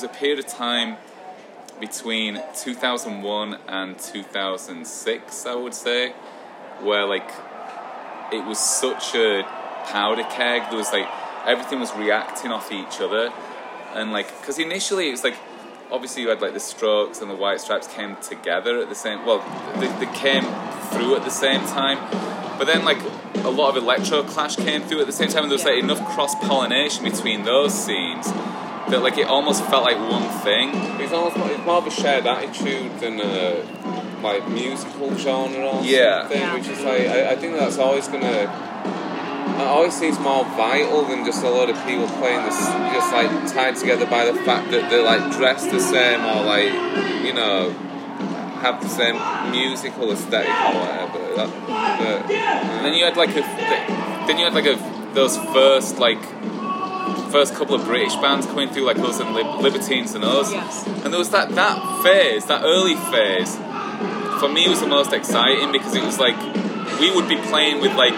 was a period of time between 2001 and 2006, I would say, where like it was such a powder keg. There was like everything was reacting off each other, and like because initially it was like obviously you had like the Strokes and the White Stripes came together at the same. Well, they, they came through at the same time, but then like a lot of electro clash came through at the same time, and there was like enough cross pollination between those scenes that like it almost felt like one thing. It's almost it's more of a shared attitude than a like musical genre or Yeah. something, Yeah. which is like I, I think that's always gonna. I always seems more vital than just a lot of people playing this, just like tied together by the fact that they're like dressed the same or like you know have the same musical aesthetic or whatever. That, but, And then you had like a then you had like a those first like first couple of British bands coming through like us and Lib- Libertines and us. Yes. And there was that that phase, that early phase. For me, was the most exciting because it was like we would be playing with like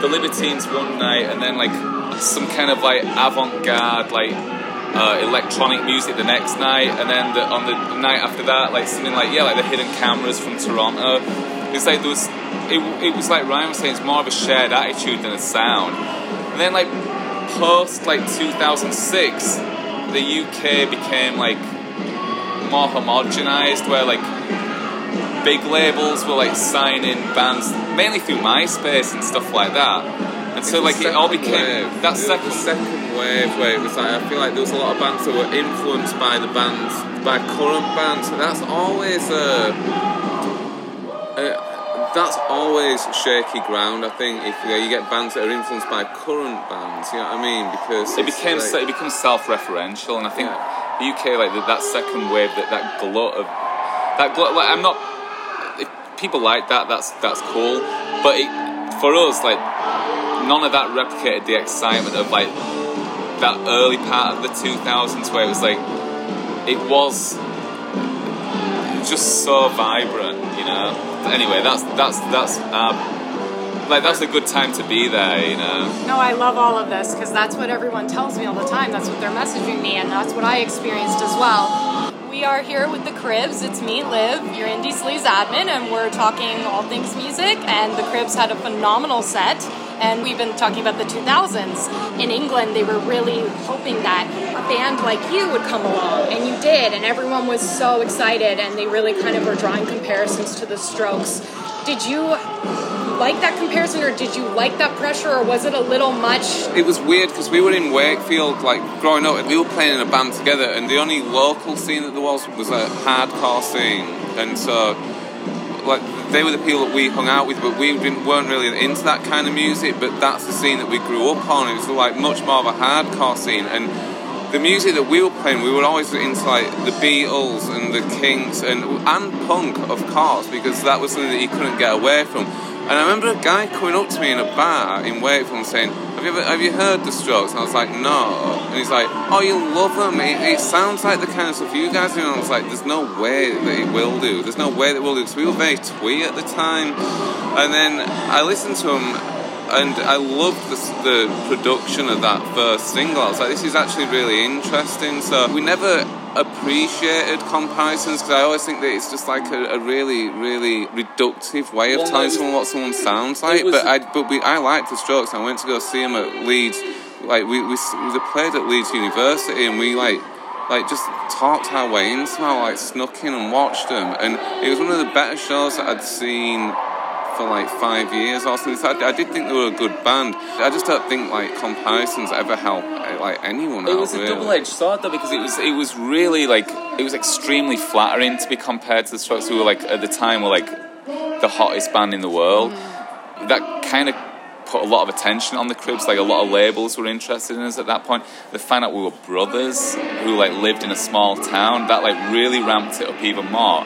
the Libertines one night, and then like some kind of like avant-garde like uh, electronic music the next night, and then the, on the night after that, like something like yeah, like the Hidden Cameras from Toronto. It's like there was it, it was like Ryan was saying, it's more of a shared attitude than a sound. And then like post like 2006, the UK became like more homogenized, where like big labels were like signing bands mainly through MySpace and stuff like that. And so like it all became wave. that second second wave where it was like I feel like there was a lot of bands that were influenced by the bands by current bands. And that's always a, a that's always shaky ground. I think if you, know, you get bands that are influenced by current bands, you know what I mean? Because it became like, it becomes self-referential, and I think Yeah. the UK like that, that second wave, that that glut of that glut. Like I'm not. If people like that, that's that's cool, but it, for us, like none of that replicated the excitement of like that early part of the 2000s where it was like it was just so vibrant, you know. Anyway, that's that's that's um, like that's a good time to be there, you know. No, I love all of this because that's what everyone tells me all the time. That's what they're messaging me, and that's what I experienced as well. We are here with the Cribs. It's me, Liv, your Indie Sleaze admin, and we're talking all things music. And the Cribs had a phenomenal set, and we've been talking about the 2000s. In England, they were really hoping that a band like you would come along, and you did, and everyone was so excited, and they really kind of were drawing comparisons to the Strokes. Did you like that comparison, or did you like that pressure, or was it a little much? it was weird because we were in Wakefield, like growing up, and we were playing in a band together, and the only local scene that there was was a hardcore scene, and so like they were the people that we hung out with, but we weren't really into that kind of music. But that's the scene that we grew up on. It was like much more of a hardcore scene, and the music that we were playing, we were always into like the Beatles and the Kinks and and punk, of course, because that was something that you couldn't get away from. And I remember a guy coming up to me in a bar in Wakefield and saying, "Have you ever have you heard the Strokes?" And I was like, "No." And he's like, "Oh, you love them. It, it sounds like the kind of stuff you guys do." And I was like, "There's no way that it will do. There's no way that it will do." Because we were very twee at the time. And then I listened to them and I loved the, the production of that first single. I was like, this is actually really interesting. So we never appreciated comparisons because I always think that it's just like a, a really, really reductive way of telling someone what someone sounds like. But I, but we, I liked the Strokes. I went to go see them at Leeds. Like we, we, we played at Leeds University, and we like like just talked our way into them. I like snuck in and watched them, and it was one of the better shows that I'd seen for like five years or something. So I, I did think they were a good band. I just don't think like comparisons ever help eh, like anyone It out. was a really. double-edged sword though because it was it was really like it was extremely flattering to be compared to the Strokes who were like at the time were like the hottest band in the world. That kind of put a lot of attention on the Cribs. Like a lot of labels were interested in us at that point. They found out we were brothers who like lived in a small town. That like really ramped it up even more.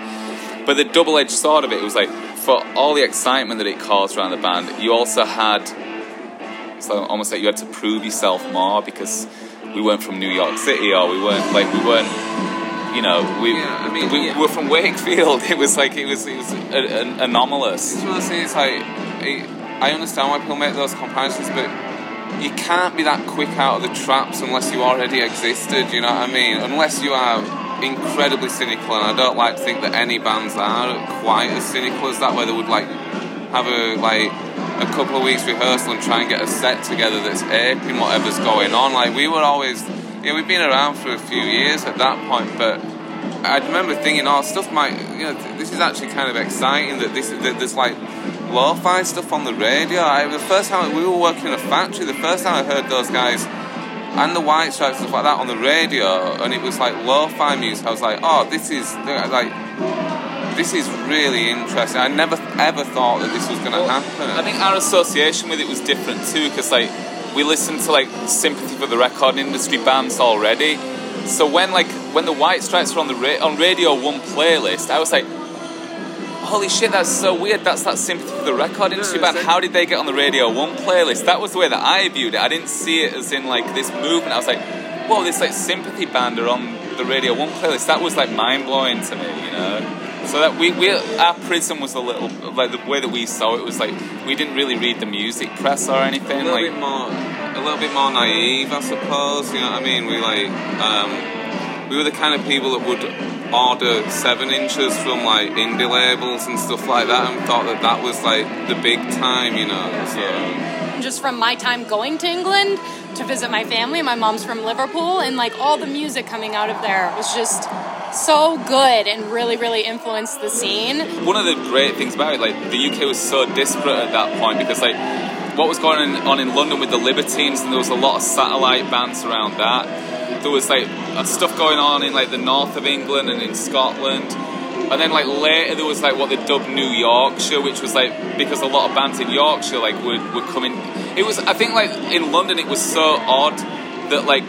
But the double-edged sword of it was like for all the excitement that it caused around the band, you also had so almost like you had to prove yourself more because we weren't from New York City or we weren't like we weren't you know we Yeah, I mean, we yeah. were from Wakefield it was like it was it was a, an anomalous It's one of those things. Like it, I understand why people make those comparisons, but you can't be that quick out of the traps unless you already existed. You know what I mean? Unless you are incredibly cynical, and I don't like to think that any bands are quite as cynical as that, where they would like have a like a couple of weeks rehearsal and try and get a set together that's aping whatever's going on. Like we were always, yeah, we've been around for a few years at that point, but I remember thinking, oh, stuff might, you know, this is actually kind of exciting that this that there's like lo-fi stuff on the radio. I, the first time we were working in a factory, the first time I heard those guys and the White Stripes stuff like that on the radio, and it was like lo-fi music. I was like, oh, this is like this is really interesting. I never ever thought that this was going to well, happen. I think our association with it was different too, because like we listened to like sympathy for the record industry bands already. So when like when the White Stripes were on the ra- on Radio One playlist, I was like, holy shit, that's so weird. That's that sympathy for the record industry band. How did they get on the Radio One playlist? That was the way that I viewed it. I didn't see it as in like this movement. I was like, whoa, this like sympathy band are on the Radio One playlist. That was like mind blowing to me, you know. So that we, we our prism was a little like the way that we saw it was like we didn't really read the music press or anything. A little like, bit more, a little bit more naive, I suppose. You know what I mean? We like um, we were the kind of people that would order seven inches from like indie labels and stuff like that, and thought that that was like the big time. You know, so. Just from my time going to England to visit my family, my mom's from Liverpool, and like all the music coming out of there was just so good and really, really influenced the scene. One of the great things about it, like the UK was so disparate at that point because like what was going on in London with the Libertines, and there was a lot of satellite bands around that. There was like stuff going on in like the north of England and in Scotland. And then like later there was like what they dubbed New Yorkshire, which was like because a lot of bands in Yorkshire like would, come in. It was I think like in London it was so odd that like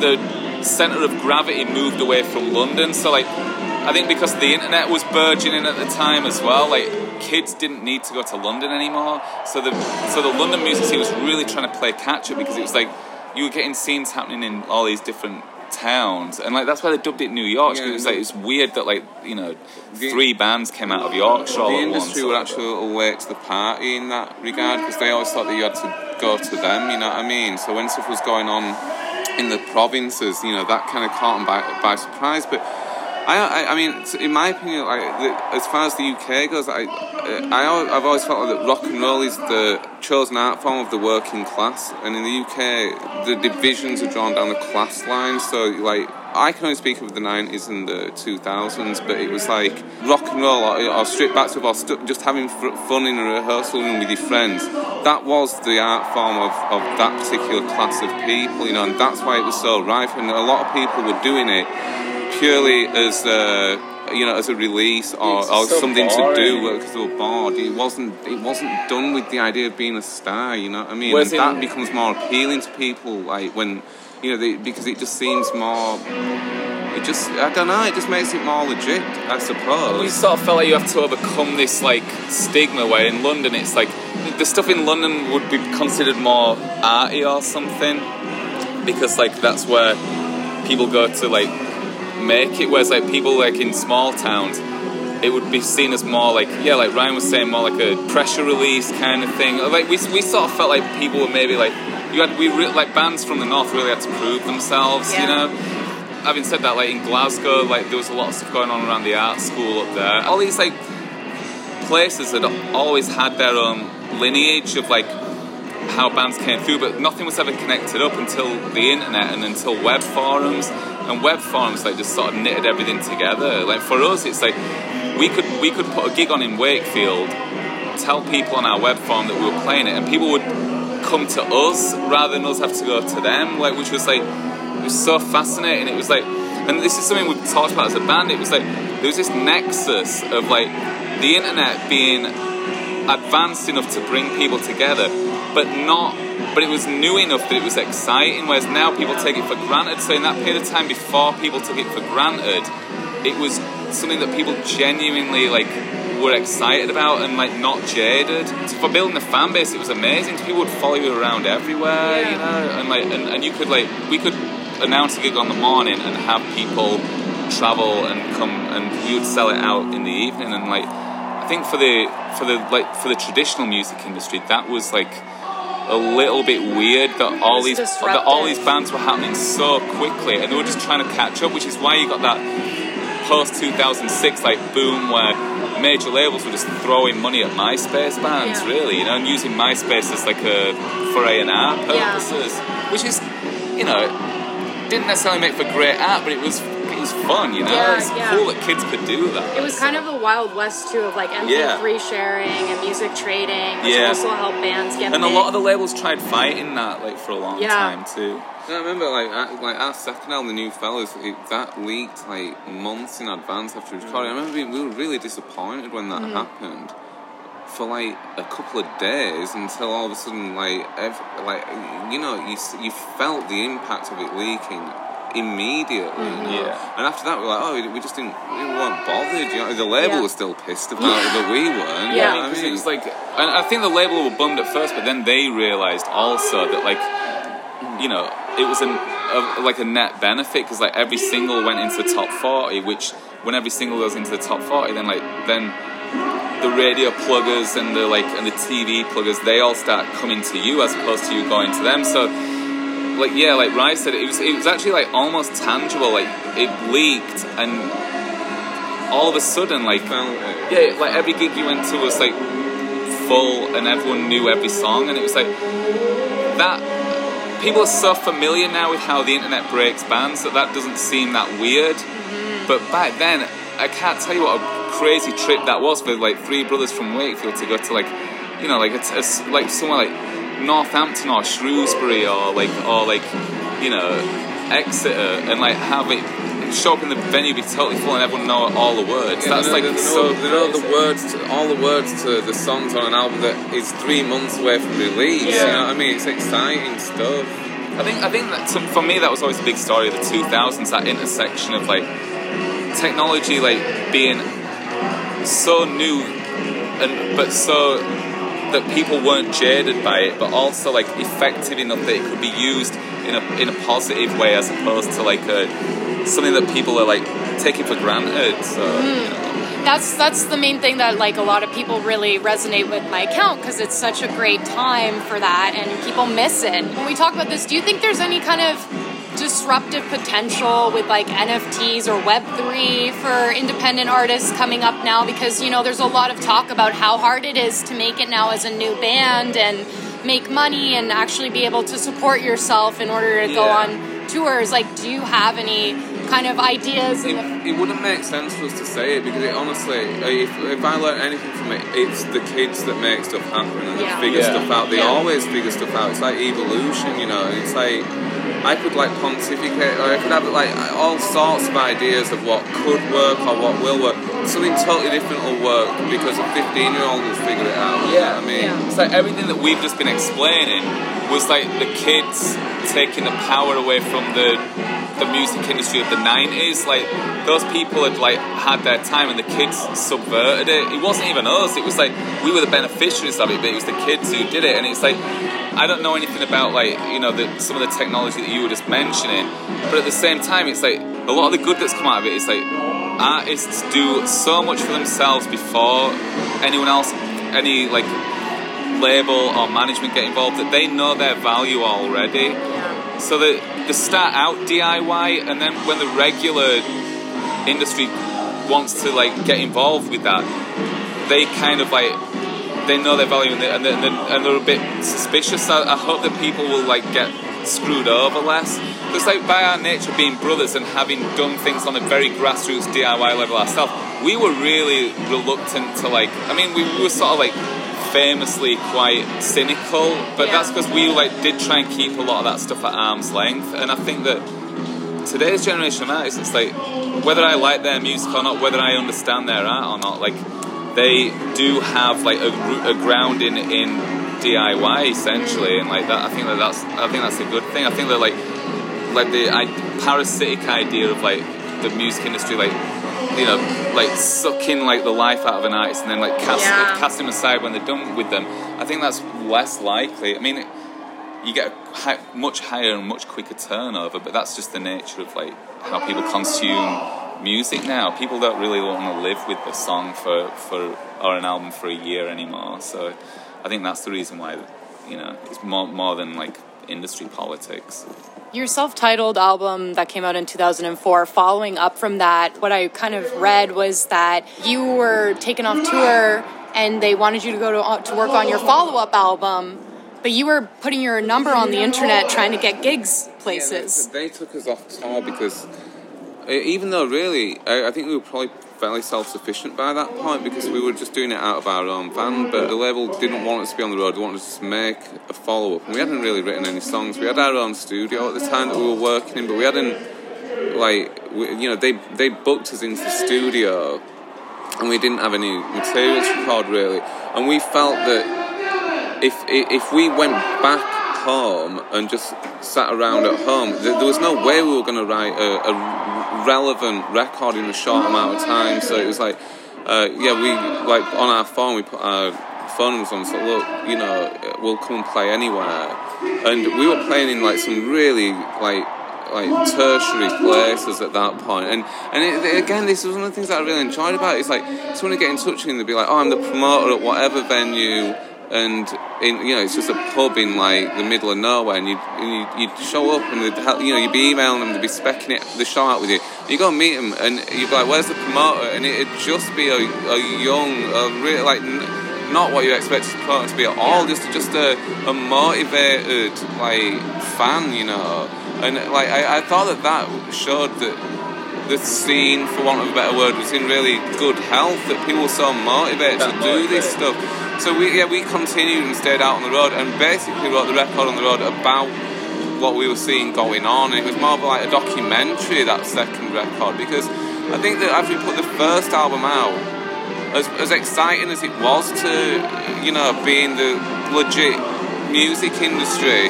the center of gravity moved away from London. So like, I think because the internet was burgeoning at the time as well, like kids didn't need to go to London anymore. So the so the London music scene was really trying to play catch up because it was like you were getting scenes happening in all these different towns, and like that's why they dubbed it New York. Yeah, it was like it's weird that like you know the, three bands came out of Yorkshire. The industry were actually awake to the party in that regard because they always thought that you had to go to them. You know what I mean? So when stuff was going on in the provinces, you know, that kind of caught them by, by surprise. But I, I, I mean, in my opinion, like the, as far as the UK goes, I, I, I've always felt that rock and roll is the chosen art form of the working class, and in the UK, the divisions are drawn down the class lines. So, like, I can only speak of the 90s and the 2000s, but it was like rock and roll or, or backs of or st- just having fun in a rehearsal room with your friends. That was the art form of, of that particular class of people, you know, and that's why it was so rife. And a lot of people were doing it purely as a, you know, as a release or, or so something boring. to do because they were bored. It wasn't. It wasn't done with the idea of being a star. You know what I mean? and that becomes more appealing to people, like when you know, they, because it just seems more. It just, I don't know, it just makes it more legit, I suppose. We sort of felt like you have to overcome this like stigma where in London it's like the stuff in London would be considered more arty or something because like that's where people go to like make it. Whereas like people like in small towns, it would be seen as more like yeah, like Ryan was saying, more like a pressure release kind of thing. Like we we sort of felt like people were maybe like you had we re- like bands from the north really had to prove themselves, yeah. you know. Having said that, like in Glasgow, like there was a lot of stuff going on around the art school up there. All these like places had always had their own lineage of like how bands came through, but nothing was ever connected up until the internet and until web forums. And web forums like just sort of knitted everything together. Like for us, it's like we could we could put a gig on in Wakefield, tell people on our web forum that we were playing it, and people would come to us rather than us have to go to them, like which was like it was so fascinating. It was like, and this is something we've talked about as a band. It was like there was this nexus of like the internet being advanced enough to bring people together, but not. But it was new enough that it was exciting. Whereas now people take it for granted. So in that period of time before people took it for granted, it was something that people genuinely like were excited about and like not jaded. So for building the fan base, it was amazing. People would follow you around everywhere, yeah. you know, and like and, and you could like we could announce a gig on the morning and have people travel and come and we would sell it out in the evening and like I think for the for the like for the traditional music industry that was like a little bit weird that all these that all these bands were happening so quickly, and they were just trying to catch up, which is why you got that post 2006 like boom where major labels were just throwing money at MySpace bands, Yeah. really, you know, and using MySpace as like a for A and R Yeah. purposes, which is, you know, didn't necessarily make for great art, but it was was fun, you know. Yeah, it's yeah. cool that kids could do that. It was kind of a wild west too of like MP3 sharing and music trading, which Yeah. also helped bands get and a lot of the labels tried fighting that like for a long Yeah. time too. Yeah, I remember like our- like our second album, The New Fellas, it, that leaked like months in advance after it was recorded. I remember being, we were really disappointed when that Mm-hmm. happened for like a couple of days until all of a sudden like ev- like you know you you felt the impact of it leaking immediately. Mm-hmm. you know? Yeah. And after that, we're like, oh, we just didn't, we weren't bothered. You know, the label Yeah. was still pissed about it, but we weren't. Yeah. you know what I mean? it was like, and I think the label were bummed at first, but then they realized also that like, you know, it was an, a, like a net benefit because like every single went into the top forty, which when every single goes into the top forty, then like then the radio pluggers and the like and the TV pluggers they all start coming to you as opposed to you going to them. So like yeah, like Rai said, it was it was actually like almost tangible. Like it leaked and all of a sudden like yeah, like every gig you went to was like full, and everyone knew every song, and it was like that. People are so familiar now with how the internet breaks bands that that doesn't seem that weird. Mm-hmm. But back then, I can't tell you what a crazy trip that was for like three brothers from Wakefield to go to like, you know, like a, a s- like somewhere like Northampton or Shrewsbury or like or like, you know, Exeter, and like have it show up in the venue, be totally full, and everyone know all the words. Yeah, That's like they so. know, they know the words, to, all the words to the songs on an album that is three months away from release. You know what I mean? It's exciting stuff. I think I think that some, for me that was always a big story of the 2000s. That intersection of like technology, like being so new, and but so that people weren't jaded by it, but also like effective enough that it could be used in a in a positive way, as opposed to like a something that people are like taking for granted. So you hmm. know. that's that's the main thing that like a lot of people really resonate with my account because it's such a great time for that and people miss it when we talk about this do you think there's any kind of disruptive potential with like nfts or web3 for independent artists coming up now because you know there's a lot of talk about how hard it is to make it now as a new band and make money and actually be able to support yourself in order to go on tours like do you have any kind of ideas in the It, it wouldn't make sense for us to say it because it honestly, if, if I learn anything from it, it's the kids that make stuff happen and Yeah. that figure Yeah. stuff out. They Yeah. always figure stuff out. It's like evolution, you know. It's like I could like pontificate, or I could have like all sorts of ideas of what could work or what will work. Something totally different will work because a 15 year old will figure it out. you know I mean. Yeah. It's like everything that we've just been explaining was like the kids taking the power away from the the music industry of the 90s like those people had like had their time and the kids subverted it it wasn't even us it was like we were the beneficiaries of it but it was the kids who did it and it's like I don't know anything about like you know the, some of the technology that you were just mentioning but at the same time it's like a lot of the good that's come out of it is like artists do so much for themselves before anyone else any like label or management get involved that they know their value already yeah. so that they start out DIY and then when the regular industry wants to like get involved with that they kind of like they know their value and they're, and they're, and they're a bit suspicious I, I hope that people will like get screwed over less because like by our nature being brothers and having done things on a very grassroots DIY level ourselves we were really reluctant to like I mean we were sort of like famously quite cynical but Yeah. that's because we like did try and keep a lot of that stuff at arm's length and I think that today's generation of artists, it's like whether I like their music or not, whether I understand their art or not, like they do have like a, a grounding in DIY essentially, and like that. I think that that's I think that's a good thing. I think that like like the I, parasitic idea of like the music industry, like you know, like sucking like the life out of an artist and then like cast, Yeah. cast them aside when they're done with them. I think that's less likely. I mean. You get a hi- much higher and much quicker turnover, but that's just the nature of like how people consume music now. People don't really want to live with the song for, for or an album for a year anymore. So I think that's the reason why you know, it's more more than like industry politics. Your self titled album that came out in 2004, following up from that, what I kind of read was that you were taken off tour and they wanted you to go to, uh, to work on your follow up album, but you were putting your number on the internet trying to get gigs places. Yeah, they, they, took us off tour because uh, even though really, I, I think we were probably fairly self-sufficient by that point because we were just doing it out of our own van. But the label didn't want us to be on the road; they wanted us to make a follow-up. And we hadn't really written any songs. We had our own studio at the time that we were working in, but we hadn't like we, you know they they booked us into the studio, and we didn't have any materials to record really. And we felt that if if we went back home and just sat around at home, there was no way we were going to write a, a relevant record in a short amount of time. So it was like, uh, yeah, we like on our phone we put our phone numbers on. So look, you know, we'll come and play anywhere. And we were playing in like some really like like tertiary places at that point. And and it, again, this was one of the things that I really enjoyed about it. It's like someone would get in touch with you and they'd be like, oh, I'm the promoter at whatever venue and in, you know it's just a pub in like the middle of nowhere, and you you would show up and you know you'd be emailing them, they'd be specking it the show out with you. You go and meet them, and you'd be like, "Where's the promoter?" And it'd just be a, a young, a really like not what you expect the promoter to be at all, just just a, a motivated like fan, you know. And like I, I thought that that showed that the scene, for want of a better word, was in really good health. That people were so motivated to do this stuff. So we yeah we continued and stayed out on the road and basically wrote the record on the road about what we were seeing going on. And it was more of like a documentary that second record because I think that after we put the first album out, as, as exciting as it was to you know be in the legit music industry,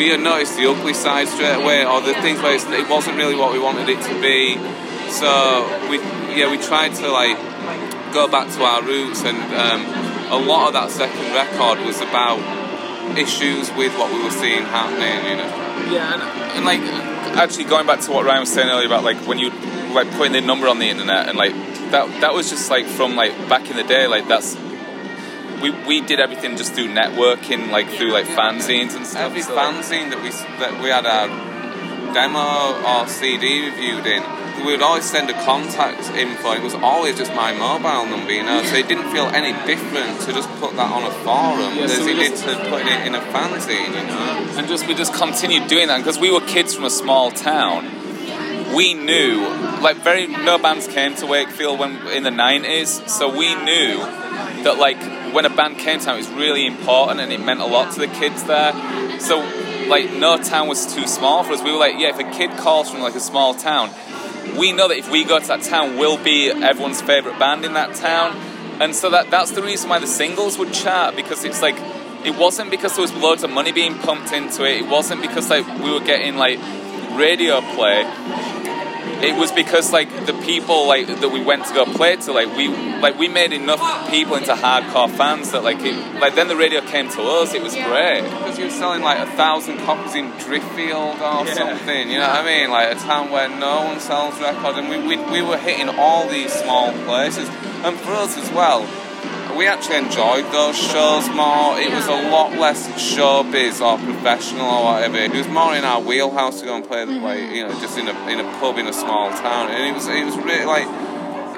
we noticed the ugly side straight away, or the things where it wasn't really what we wanted it to be. So we, yeah, we tried to like go back to our roots, and um, a lot of that second record was about issues with what we were seeing happening. You know. Yeah, and, and like actually going back to what Ryan was saying earlier about like when you like putting the number on the internet and like that that was just like from like back in the day like that's we, we did everything just through networking, like through like fanzines and stuff. Every so fanzine that we that we had our demo or CD reviewed in, we would always send a contact info. It was always just my mobile number, you know. So it didn't feel any different to just put that on a forum yeah, as so it did to put it in a fanzine, you know. And just we just continued doing that because we were kids from a small town. We knew, like, very no bands came to Wakefield when in the '90s, so we knew that like when a band came to town, it was really important and it meant a lot to the kids there. So, like, no town was too small for us. We were like, yeah, if a kid calls from like a small town, we know that if we go to that town, we'll be everyone's favorite band in that town. And so that that's the reason why the singles would chart because it's like it wasn't because there was loads of money being pumped into it. It wasn't because like we were getting like radio play it was because like the people like that we went to go play to like we like we made enough people into hardcore fans that like it like then the radio came to us. It was great. Because you were selling like a thousand copies in Driffield or yeah. something you know what I mean? Like a town where no one sells records and we, we, we were hitting all these small places. And for us as well we actually enjoyed those shows more. It was a lot less showbiz or professional or whatever. It was more in our wheelhouse to go and play, mm-hmm. like you know, just in a in a pub in a small town, and it was it was really like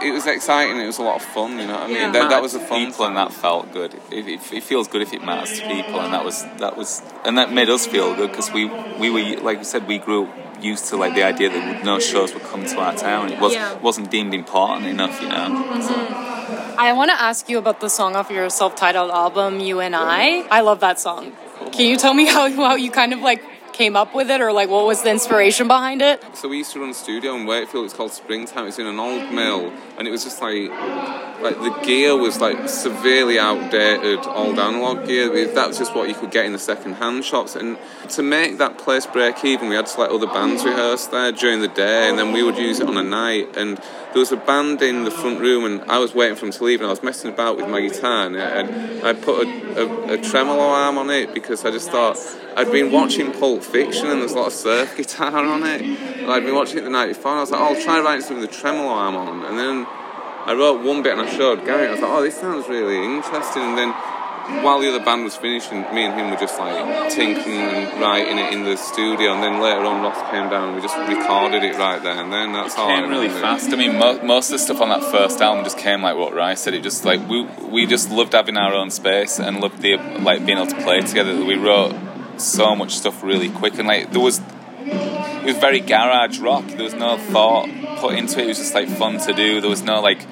it was exciting. It was a lot of fun. You know what I mean? Yeah. That, that was a fun people, and that felt good. It, it, it, feels good if it matters to people, and that was that was and that made us feel good because we we were like you said we grew used to like the idea that no shows would come to our town. It was yeah. wasn't deemed important enough, you know. Mm-hmm. So. I want to ask you about the song off your self-titled album, "You and I." I love that song. Can you tell me how, how you kind of like came up with it or like what was the inspiration behind it? So we used to run a studio in Wakefield. It's called Springtime. It's in an old mill, and it was just like like the gear was like severely outdated, old analog gear. That was just what you could get in the second-hand shops. And to make that place break even, we had to let other bands rehearse there during the day, and then we would use it on a night. And there was a band in the front room, and I was waiting for them to leave, and I was messing about with my guitar, and, and I put a, a, a tremolo arm on it because I just thought I'd been watching Pulp Fiction and there's a lot of surf guitar on it. And I'd been watching it the night before and I was like, oh, I'll try writing something with the tremolo arm on. And then I wrote one bit and I showed Gary. I was like, oh, this sounds really interesting. And then while the other band was finishing, me and him were just like tinkering and writing it in the studio, and then later on Ross came down and we just recorded it right there and then. That's all. I came really fast. I mean, mo- most of the stuff on that first album just came like what Rice said. It just like we we just loved having our own space and loved the like being able to play together. We wrote so much stuff really quick and like there was it was very garage rock. There was no thought put into it. It was just like fun to do. There was no like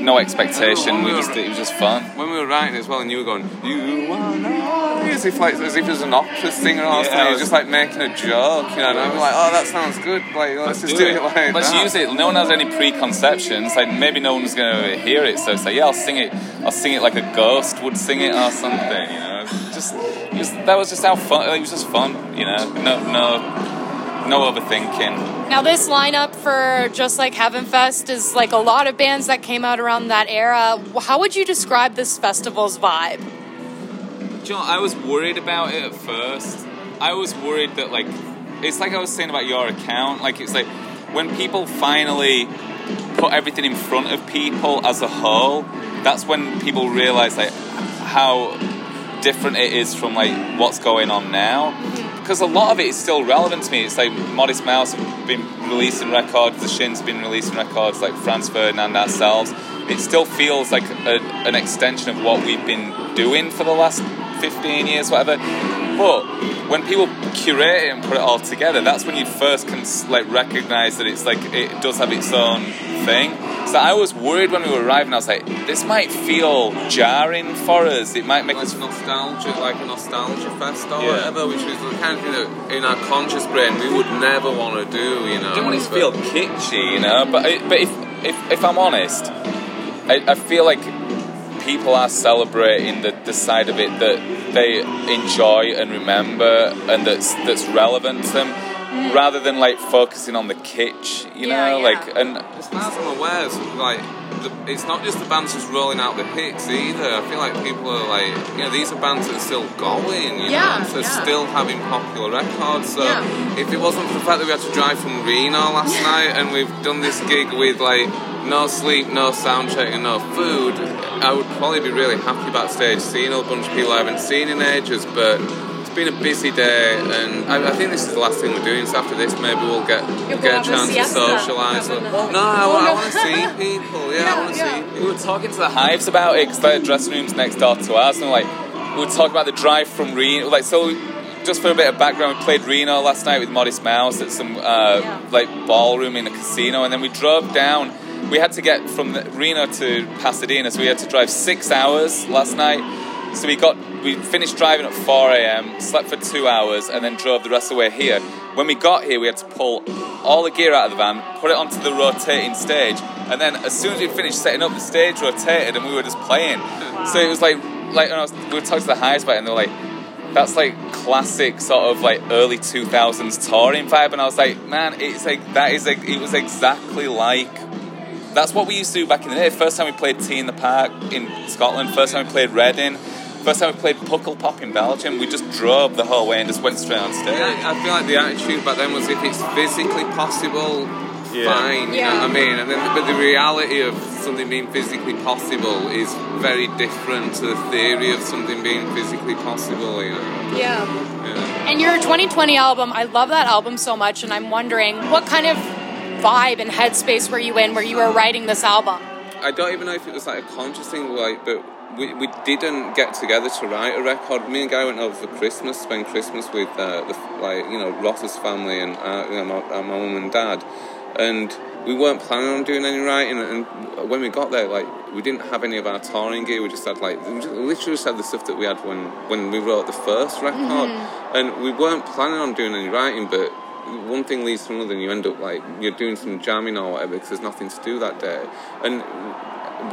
no expectation. We just it was just fun. When we were writing as well, and you were going, "You are not," as if like as if it was an opera singer or something. It was just like making a joke, you know. And I'm like, "Oh, that sounds good. Like, let's, just do it, like Let's that." use it. No one has any preconceptions. Like maybe no one's going to hear it, so it's like, yeah, I'll sing it. I'll sing it like a ghost would sing it or something. You know, just, it was, that was just how fun. It was just fun. You know, no, no, no overthinking. Now, this lineup for Just Like Heaven Fest is like a lot of bands that came out around that era. How would you describe this festival's vibe? Know, I was worried about it at first. I was worried that like it's like I was saying about your account. Like it's like when people finally put everything in front of people as a whole, that's when people realize like how different it is from like what's going on now. Because a lot of it is still relevant to me. It's like Modest Mouse have been releasing records, The Shins have been releasing records, like Franz Ferdinand ourselves. It still feels like a, an extension of what we've been doing for the last 15 years, whatever. But when people curate it and put it all together, that's when you first can like recognize that it's like it does have its own thing. So I was worried when we were arriving. I was like, this might feel jarring for us. It might make Like us nostalgic, like a nostalgia fest or Yeah. whatever, which is the kind of thing that in our conscious brain we would never want to do, you know. Don't want it to feel kitschy, you know. But I- but if if if I'm honest, I, I feel like people are celebrating the, the side of it that they enjoy and remember and that's that's relevant to them, mm. rather than like focusing on the kitsch, you Yeah, know. yeah. Like and As far as I'm aware, it's like the, it's not just the bands just rolling out the hits either. I feel like people are like, you know, these are bands that are still going, you Yeah, know, so yeah. still having popular records. So Yeah. if it wasn't for the fact that we had to drive from Reno last night and we've done this gig with like no sleep, no sound check, and no food, I would probably be really happy backstage seeing a bunch of people I haven't seen in ages, but. It's been a busy day, and I, I think this is the last thing we're doing. So after this, maybe we'll get You'll get a have a chance to socialise. Have No, I, Oh, wa- I want to see people. Yeah, I want to Yeah, see people. we were talking to the Hives about it because their dressing rooms next door to ours, and like we were talking about the drive from Reno. Like so, just for a bit of background, we played Reno last night with Modest Mouse at some uh, Yeah. like ballroom in a casino, and then we drove down. We had to get from the, Reno to Pasadena, so we had to drive six hours last night. So we got we finished driving at 4 a.m., slept for two hours, and then drove the rest of the way here. When we got here, we had to pull all the gear out of the van, put it onto the rotating stage, and then as soon as we finished setting up, the stage rotated, and we were just playing. So it was like like was, we were talking to the Hives about it, and they were like. That's like classic sort of like early 2000s touring vibe, and I was like, man, it's like that is like it was exactly like that's what we used to do back in the day. First time we played T in the Park in Scotland, first time we played Reading, first time we played Pukkelpop in Belgium, we just drove the whole way and just went straight on stage. Yeah, I feel like the attitude back then was if it's physically possible, Yeah. fine. You Yeah. know what I mean? And then, but the reality of something being physically possible is very different to the theory of something being physically possible. You know? Yeah. Yeah. And your 2020 album, I love that album so much, and I'm wondering what kind of vibe and headspace were you in where you were writing this album? I don't even know if it was like a conscious thing, like, but we, we didn't get together to write a record. Me and Guy went over for Christmas, spent Christmas with uh, the like you know Ross's family and uh, you know, my, uh, my mum and dad, and we weren't planning on doing any writing. And when we got there, like we didn't have any of our touring gear. We just had like we just, literally just had the stuff that we had when when we wrote the first record, and we weren't planning on doing any writing, but one thing leads to another and you end up like you're doing some jamming or whatever because there's nothing to do that day and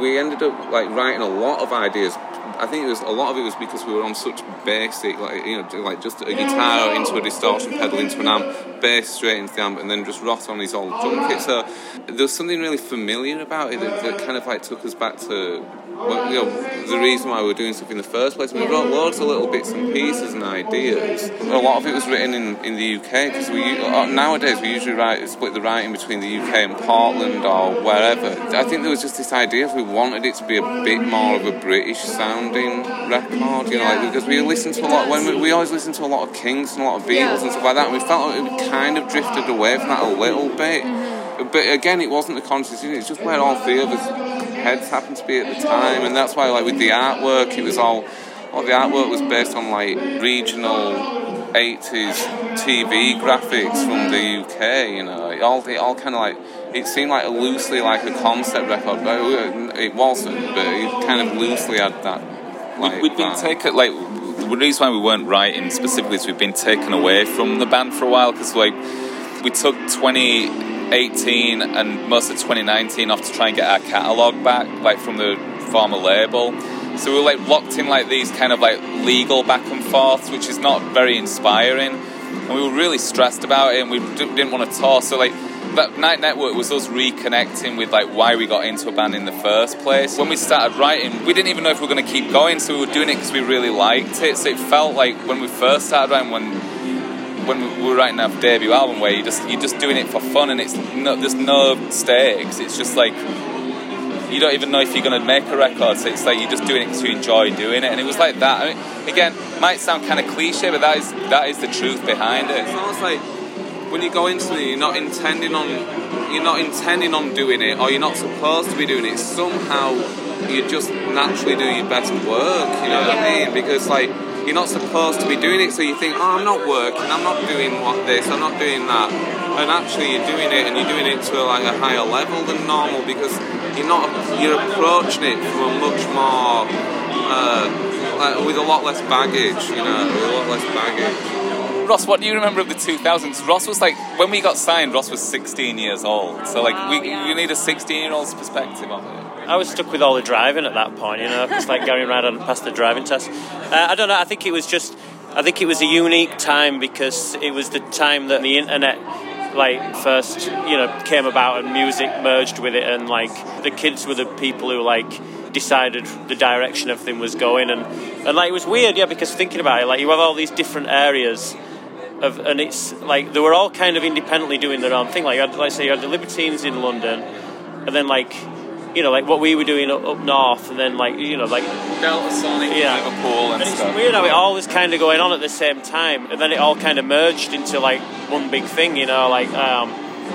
we ended up like writing a lot of ideas. I think it was a lot of it was because we were on such basic like you know like just a guitar into a distortion pedal into an amp bass straight into the amp and then just Ross on his old drum kit so there was something really familiar about it that, that kind of like took us back to well, you know, the reason why we were doing stuff in the first place. We wrote loads of little bits and pieces and ideas. A lot of it was written in, in the UK because we uh, nowadays we usually write split the writing between the UK and Portland or wherever. I think there was just this idea if we wanted it to be a bit more of a British sounding record, you know, like, because we listened to a lot when we, we always listened to a lot of Kinks and a lot of Beatles Yeah. and stuff like that, and we felt like we kind of drifted away from that a little bit. Mm-hmm. But again, it wasn't a conscious decision; it's just where all three of us heads happened to be at the time, and that's why, like with the artwork, it was all. All the artwork was based on like regional 80s TV graphics from the UK, you know. It all, it all kind of like, it seemed like loosely like a concept record, but it- wasn't, but it kind of loosely had that. Like, We'd been taken like the reason why we weren't writing specifically is we've been taken away from the band for a while because like we took 2018 and most of 2019 off to try and get our catalog back like from the former label. So we were like locked in like these kind of like legal back and forths which is not very inspiring. And we were really stressed about it and we didn't want to tour so like that night network was us reconnecting with like why we got into a band in the first place. When we started writing we didn't even know if we were going to keep going so we were doing it because we really liked it. So it felt like when we first started writing when when we were writing our debut album where you just you're just doing it for fun and it's no, there's no stakes it's just like you don't even know if you're going to make a record so it's like you're just doing it to enjoy doing it and it was like that I mean, again might sound kind of cliche but that is that is the truth behind it It's almost like when you go into it, you're not intending on you're not intending on doing it, or you're not supposed to be doing it. Somehow, you just naturally do your best work. You know what I mean? Because like you're not supposed to be doing it, so you think, oh, I'm not working, I'm not doing what this, I'm not doing that, and actually you're doing it, and you're doing it to like a higher level than normal because you're not you're approaching it from a much more. Uh, like, with a lot less baggage, you know, with a lot less baggage. Ross, what do you remember of the 2000s? Ross was like, when we got signed, Ross was 16 years old. So, like, Wow, we, yeah. you need a 16 year old's perspective of it. I was stuck with all the driving at that point, you know, just like Gary Ryan hadn't passed the driving test. Uh, I don't know. I think it was just, I think it was a unique time because it was the time that the internet, like, first, you know, came about and music merged with it, and like the kids were the people who like decided the direction everything was going, and and like it was weird, yeah, because thinking about it, like you have all these different areas of, and it's like they were all kind of independently doing their own thing. Like, you like say, you had the Libertines in London, and then like, you know, like what we were doing up, up north, and then like, you know, like, Deltasonic, Yeah. Liverpool, and, and it's stuff. weird how it all was kind of going on at the same time, and then it all kind of merged into like one big thing, you know, like, um,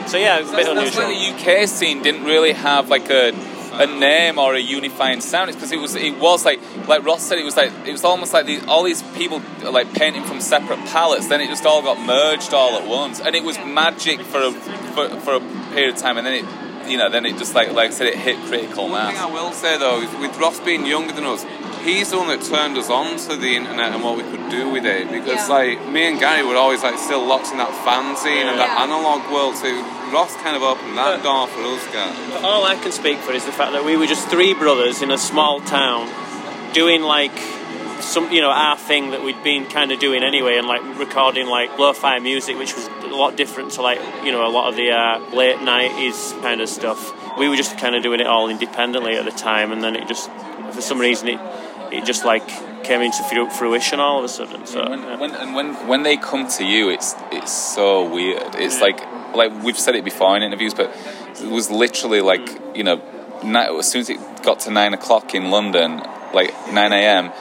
so yeah, it's a bit That's, that's unusual. why the UK scene didn't really have like a a name or a unifying sound. It's because it was it was like like Ross said, it was like it was almost like all these people like painting from separate palettes. Then it just all got merged all at once, and it was magic for a for, for a period of time, and then it you know then it just like like I said it hit critical mass. One Thing I will say though is with Ross being younger than us, he's the one that turned us on to the internet and what we could do with it. Because Yeah. like me and Gary were always like still locked in that fanzine and that Yeah. analog world. So Ross kind of opened that door for us guys. All I can speak for is the fact that we were just three brothers in a small town doing like some you know our thing that we'd been kind of doing anyway and like recording like lo-fi music which was a lot different to like you know a lot of the uh, late 90s kind of stuff we were just kind of doing it all independently at the time and then it just for some reason it it just like came into fruition all of a sudden so when, yeah. when and when when they come to you, it's it's so weird. It's like like we've said it before in interviews, but it was literally like you know, as soon as it got to nine o'clock in London, like nine a.m.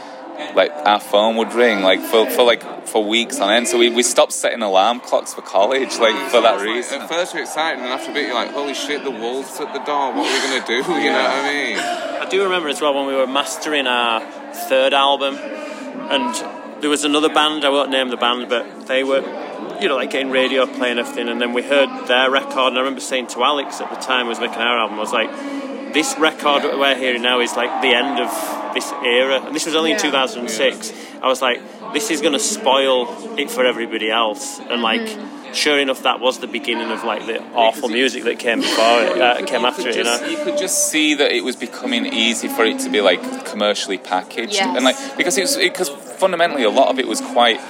Like our phone would ring like for, for like for weeks on end. So we, we stopped setting alarm clocks for college like for that Like, reason. At first you're excited and after a bit you're like, holy shit, the wolves at the door. What are we gonna do? You know what I mean? I do remember as well when we were mastering our third album, and there was another band. I won't name the band, but they were, you know, like getting radio play and everything. And then we heard their record, and I remember saying to Alex at the time, who was making our album, I was like, "This record that we're hearing now is like the end of this era." And this was only in Yeah. 2006. I was like, "This is going to spoil it for everybody else." And like. Sure enough, that was the beginning of like the awful music that came before it, uh, came after could it. You know, you could just see that it was becoming easy for it to be like commercially packaged, Yes. and like because it was because fundamentally a lot of it was quite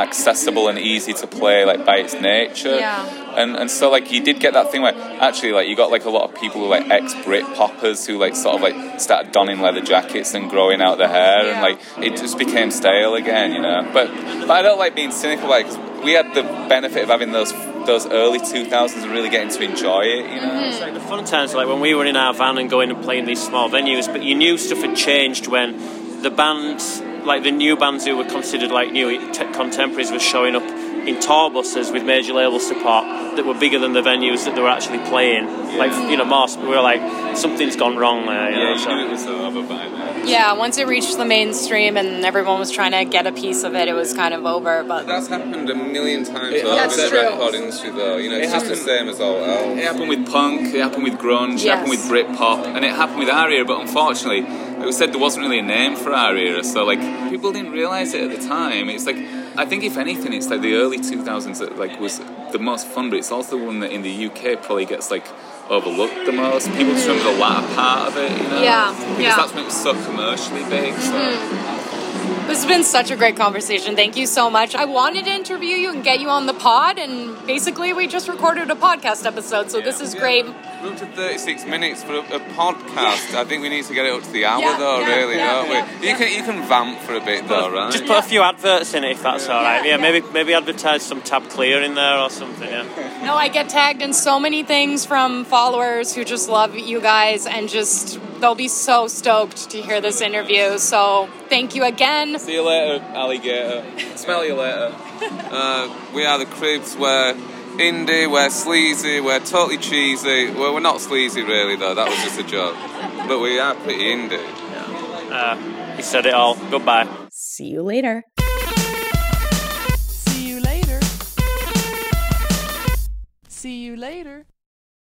accessible and easy to play like by its nature Yeah. and and so like you did get that thing where actually like you got like a lot of people who like ex Brit poppers who like sort of like started donning leather jackets and growing out their hair Yeah. and like it just became stale again you know but but I don't like being cynical like we had the benefit of having those those early 2000s and really getting to enjoy it you know mm-hmm. It's like the fun times, like when we were in our van and going and playing these small venues, but you knew stuff had changed when the bands, like the new bands who were considered like new contemporaries, were showing up in tour buses with major label support that were bigger than the venues that they were actually playing. Like you know, more we were like something's gone wrong there. You Yeah, know, you so- knew it was over by then. Yeah, once it reached the mainstream and everyone was trying to get a piece of it, it was kind of over. But That's happened a million times It- That's in the true. record industry though. You know, it's It just the happened- same as all else. It happened with punk, it happened with grunge, it happened with Yes. Britpop, and it happened with our era. But unfortunately, like we said, there wasn't really a name for our era, so like people didn't realize it at the time. It's like I think if anything, it's like the early 2000s that like was the most fun, but it's also the one that in the UK probably gets like overlooked the most. People just mm-hmm. remember the latter part of it, you know? Yeah, because yeah. that's when it was so commercially big. So. Mm-hmm. This has been such a great conversation. Thank you so much. I wanted to interview you and get you on the pod, and basically, we just recorded a podcast episode, so this is great. We're up to 36 minutes for a, a podcast. I think we need to get it up to the hour Yeah, though, yeah, really, yeah, don't we? yeah, you can you can vamp for a bit though, right? Just put a few adverts in it if that's all right. Yeah, maybe maybe advertise some tab clear in there or something. Yeah. No, I get tagged in so many things from followers who just love you guys and just they'll be so stoked to hear this interview. So thank you again. See you later, alligator. Smell you later. Uh, we are the Cribs. We're indie. We're sleazy. We're totally cheesy. Well, we're not sleazy really though. That was just a joke. But we are pretty indie. Uh, he said it all. Goodbye. See you later. See you later. See you later.